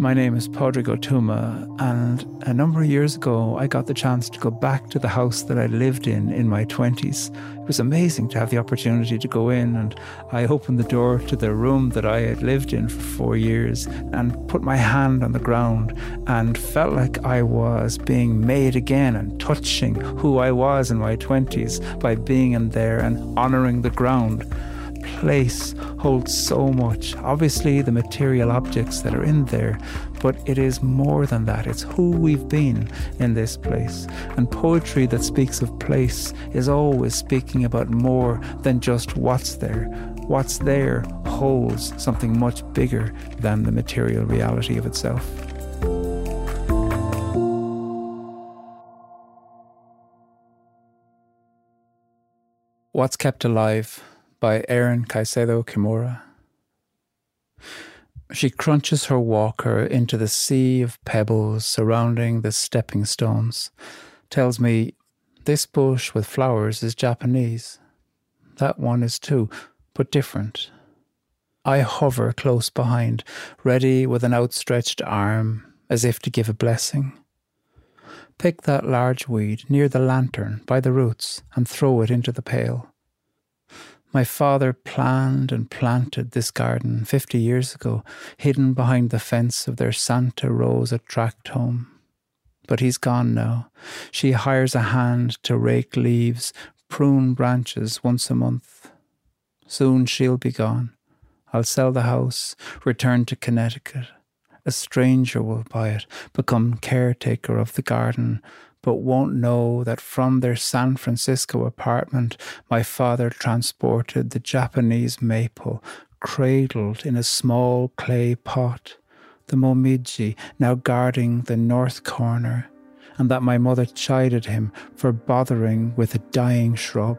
My name is Padraig Ó Tuama, and a number of years ago, I got the chance to go back to the house that I lived in in my 20s. It was amazing to have the opportunity to go in, and I opened the door to the room that I had lived in for four years and put my hand on the ground and felt like I was being made again and touching who I was in my 20s by being in there and honouring the ground place holds so much. Obviously, the material objects that are in there, but it is more than that. It's who we've been in this place. And poetry that speaks of place is always speaking about more than just what's there. What's there holds something much bigger than the material reality of itself. What's Kept Alive by Aaron Caycedo Kimura. She crunches her walker into the sea of pebbles surrounding the stepping stones, tells me this bush with flowers is Japanese. That one is too, but different. I hover close behind, ready with an outstretched arm, as if to give a blessing. Pick that large weed near the lantern by the roots and throw it into the pail. My father planned and planted this garden 50 years ago, hidden behind the fence of their Santa Rosa tract home. But he's gone now. She hires a hand to rake leaves, prune branches once a month. Soon she'll be gone. I'll sell the house, return to Connecticut. A stranger will buy it, become caretaker of the garden, but won't know that from their San Francisco apartment, my father transported the Japanese maple, cradled in a small clay pot, the momiji now guarding the north corner, and that my mother chided him for bothering with a dying shrub.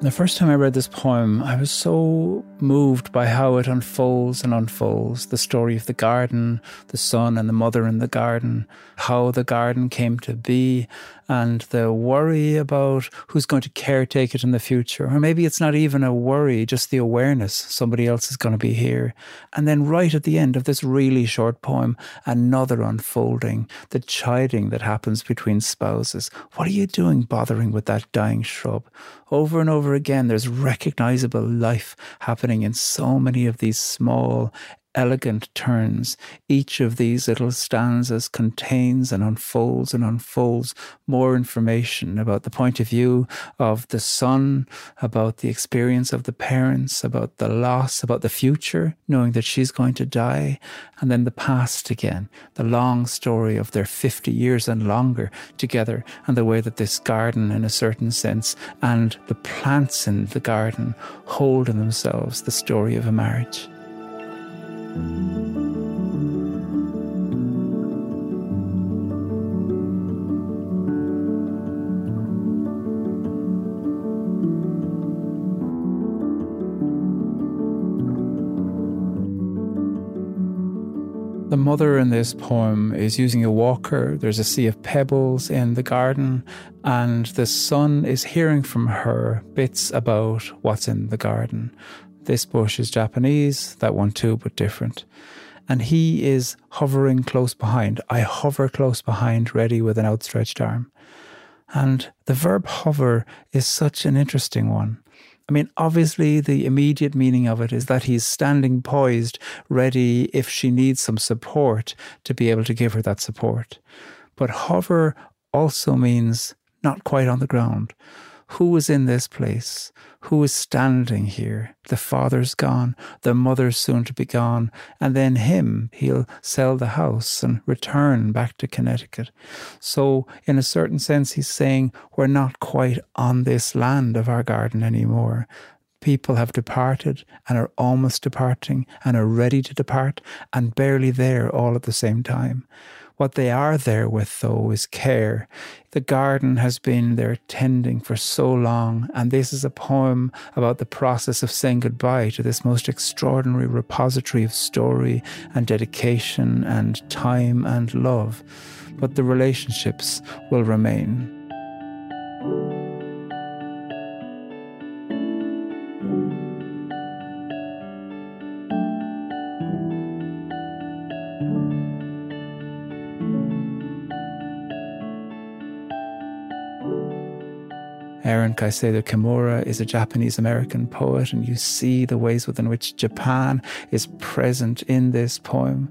The first time I read this poem, I was so moved by how it unfolds and unfolds the story of the garden, the son and the mother in the garden, how the garden came to be, and the worry about who's going to caretake it in the future. Or maybe it's not even a worry, just the awareness somebody else is going to be here. And then, right at the end of this really short poem, another unfolding, the chiding that happens between spouses. What are you doing bothering with that dying shrub? Over and over again, there's recognizable life happening in so many of these small elegant turns. Each of these little stanzas contains and unfolds and unfolds more information about the point of view of the son, about the experience of the parents, about the loss, about the future, knowing that she's going to die, and then the past again, the long story of their 50 years and longer together, and the way that this garden, in a certain sense, and the plants in the garden hold in themselves the story of a marriage. The mother in this poem is using a walker. There's a sea of pebbles in the garden, and the son is hearing from her bits about what's in the garden. This bush is Japanese, that one too, but different. And he is hovering close behind. I hover close behind, ready with an outstretched arm. And the verb hover is such an interesting one. I mean, obviously, the immediate meaning of it is that he's standing poised, ready if she needs some support to be able to give her that support. But hover also means not quite on the ground who is in this place? Who is standing here? The father's gone, the mother's soon to be gone, and then him, he'll sell the house and return back to Connecticut. So, in a certain sense, he's saying, We're not quite on this land of our garden anymore. people have departed and are almost departing and are ready to depart and barely there all at the same time. What they are there with, though, is care. The garden has been there tending for so long, and this is a poem about the process of saying goodbye to this most extraordinary repository of story and dedication and time and love. But the relationships will remain. Aaron Caycedo Kimura is a Japanese American poet, and you see the ways within which Japan is present in this poem.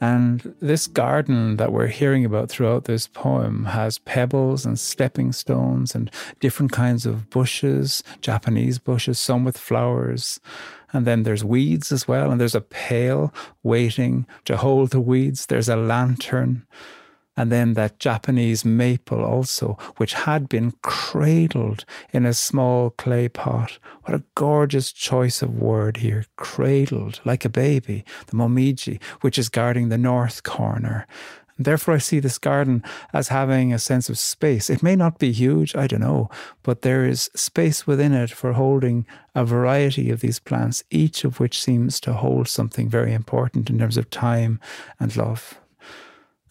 And this garden that we're hearing about throughout this poem has pebbles and stepping stones and different kinds of bushes, Japanese bushes, some with flowers. And then there's weeds as well. And there's a pail waiting to hold the weeds. There's a lantern and then that Japanese maple also, which had been cradled in a small clay pot. What a gorgeous choice of word here, cradled, like a baby, the momiji, which is guarding the north corner. Therefore, I see this garden as having a sense of space. It may not be huge, I don't know, but there is space within it for holding a variety of these plants, each of which seems to hold something very important in terms of time and love.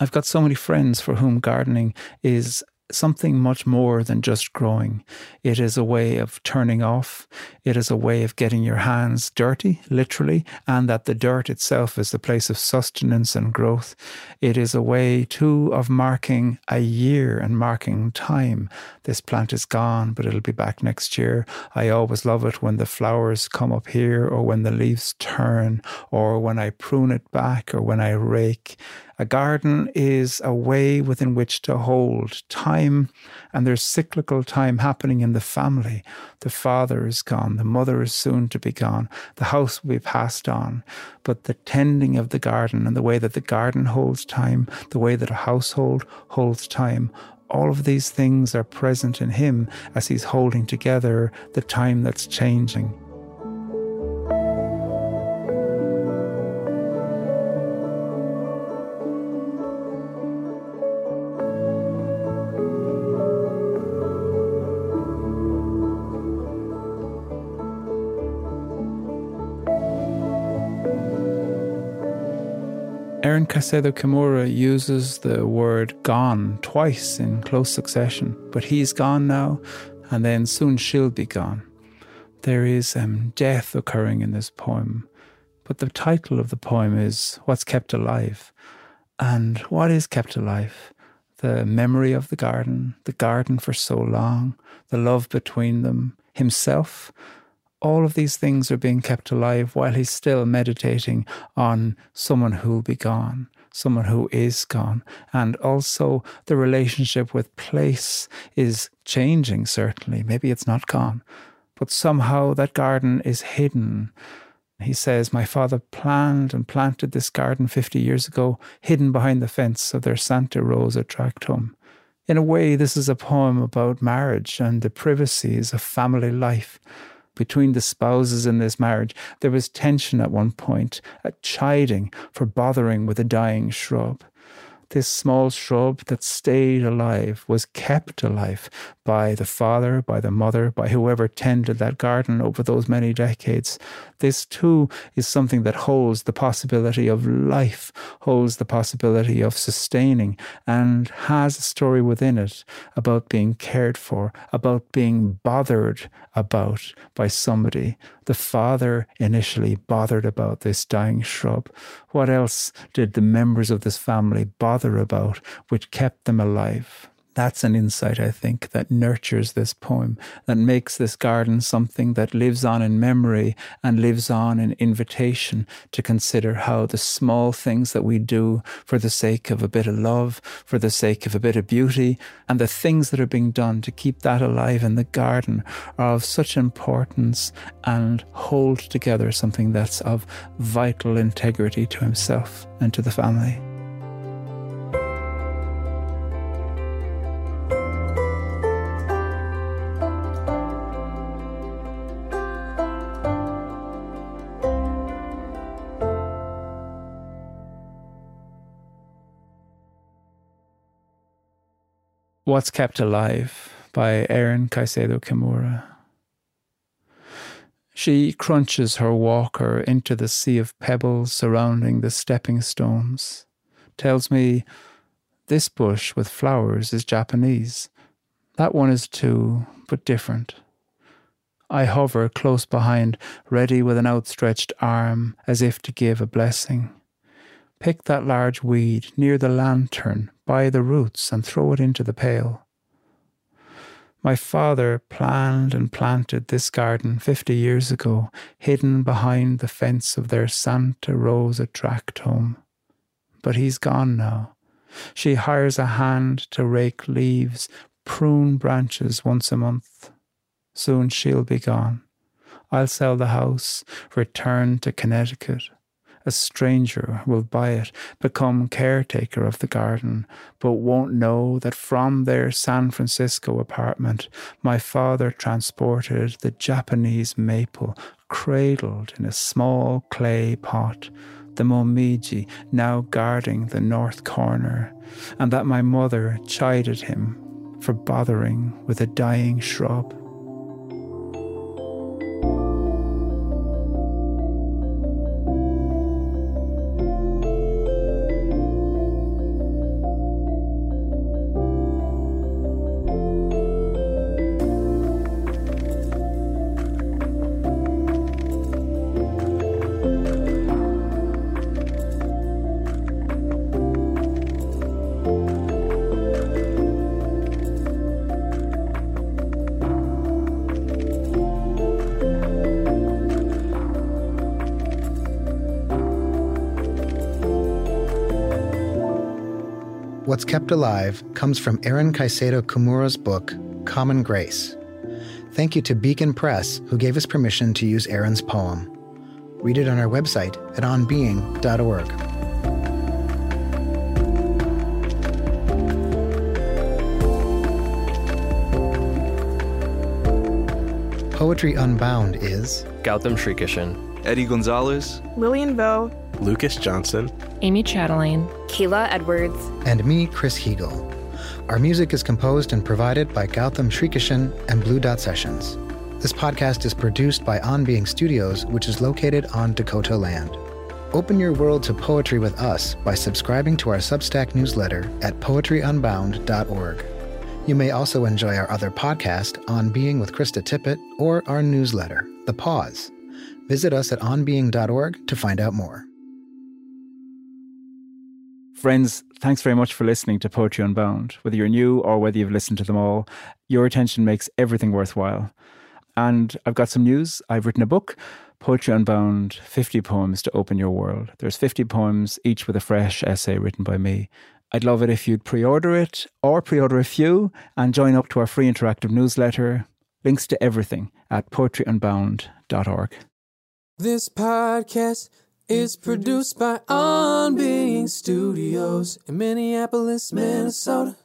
I've got so many friends for whom gardening is something much more than just growing. It is a way of turning off. It is a way of getting your hands dirty, literally, and that the dirt itself is the place of sustenance and growth. It is a way, too, of marking a year and marking time. This plant is gone, but it'll be back next year. I always love it when the flowers come up here, or when the leaves turn, or when I prune it back, or when I rake. A garden is a way within which to hold time, and there's cyclical time happening in the family. The father is gone, the mother is soon to be gone, the house will be passed on. But the tending of the garden and the way that the garden holds time, the way that a household holds time, all of these things are present in him as he's holding together the time that's changing. Aaron Caycedo Kimura uses the word gone twice in close succession, but he's gone now, and then soon she'll be gone. There is um, death occurring in this poem, but the title of the poem is What's Kept Alive? And what is kept alive? The memory of the garden, the garden for so long, the love between them, himself, all of these things are being kept alive while he's still meditating on someone who'll be gone, someone who is gone. And also the relationship with place is changing, certainly. Maybe it's not gone, but somehow that garden is hidden. He says, My father planned and planted this garden 50 years ago, hidden behind the fence of their Santa Rosa tract home. In a way, this is a poem about marriage and the privacies of family life between the spouses in this marriage. There was tension at one point, a chiding for bothering with a dying shrub this small shrub that stayed alive was kept alive by the father, by the mother, by whoever tended that garden over those many decades. This too is something that holds the possibility of life, holds the possibility of sustaining, and has a story within it about being cared for, about being bothered about by somebody. The father initially bothered about this dying shrub. What else did the members of this family bother about which kept them alive? That's an insight, I think, that nurtures this poem, that makes this garden something that lives on in memory and lives on in invitation to consider how the small things that we do for the sake of a bit of love, for the sake of a bit of beauty, and the things that are being done to keep that alive in the garden are of such importance and hold together something that's of vital integrity to himself and to the family. What's Kept Alive by Aaron Caycedo Kimura. She crunches her walker into the sea of pebbles surrounding the stepping stones, tells me this bush with flowers is Japanese. That one is too, but different. I hover close behind, ready with an outstretched arm, as if to give a blessing. Pick that large weed near the lantern by the roots and throw it into the pail. My father planned and planted this garden fifty years ago, hidden behind the fence of their Santa Rosa tract home. But he's gone now. She hires a hand to rake leaves, prune branches once a month. Soon she'll be gone. I'll sell the house, return to Connecticut a stranger will buy it, become caretaker of the garden, but won't know that from their San Francisco apartment my father transported the Japanese maple cradled in a small clay pot, the momiji now guarding the north corner, and that my mother chided him for bothering with a dying shrub. What's Kept Alive comes from Aaron Caycedo Kimura's book, Common Grace. Thank you to Beacon Press, who gave us permission to use Aaron's poem. Read it on our website at onbeing.org. Poetry Unbound is Gautam Srikishan, Eddie Gonzalez, Lillian Vo, Lucas Johnson, Amy Chatelaine, Kayla Edwards, and me, Chris Heagle. Our music is composed and provided by Gautam Srikishan and Blue Dot Sessions. This podcast is produced by On Being Studios, which is located on Dakota land. Open your world to poetry with us by subscribing to our Substack newsletter at poetryunbound.org. You may also enjoy our other podcast, On Being with Krista Tippett, or our newsletter, The Pause. Visit us at onbeing.org to find out more. Friends, thanks very much for listening to Poetry Unbound. Whether you're new or whether you've listened to them all, your attention makes everything worthwhile. And I've got some news. I've written a book, Poetry Unbound 50 Poems to Open Your World. There's 50 poems, each with a fresh essay written by me. I'd love it if you'd pre order it or pre order a few and join up to our free interactive newsletter. Links to everything at poetryunbound.org. This podcast is produced by On Being Studios in Minneapolis, Minnesota.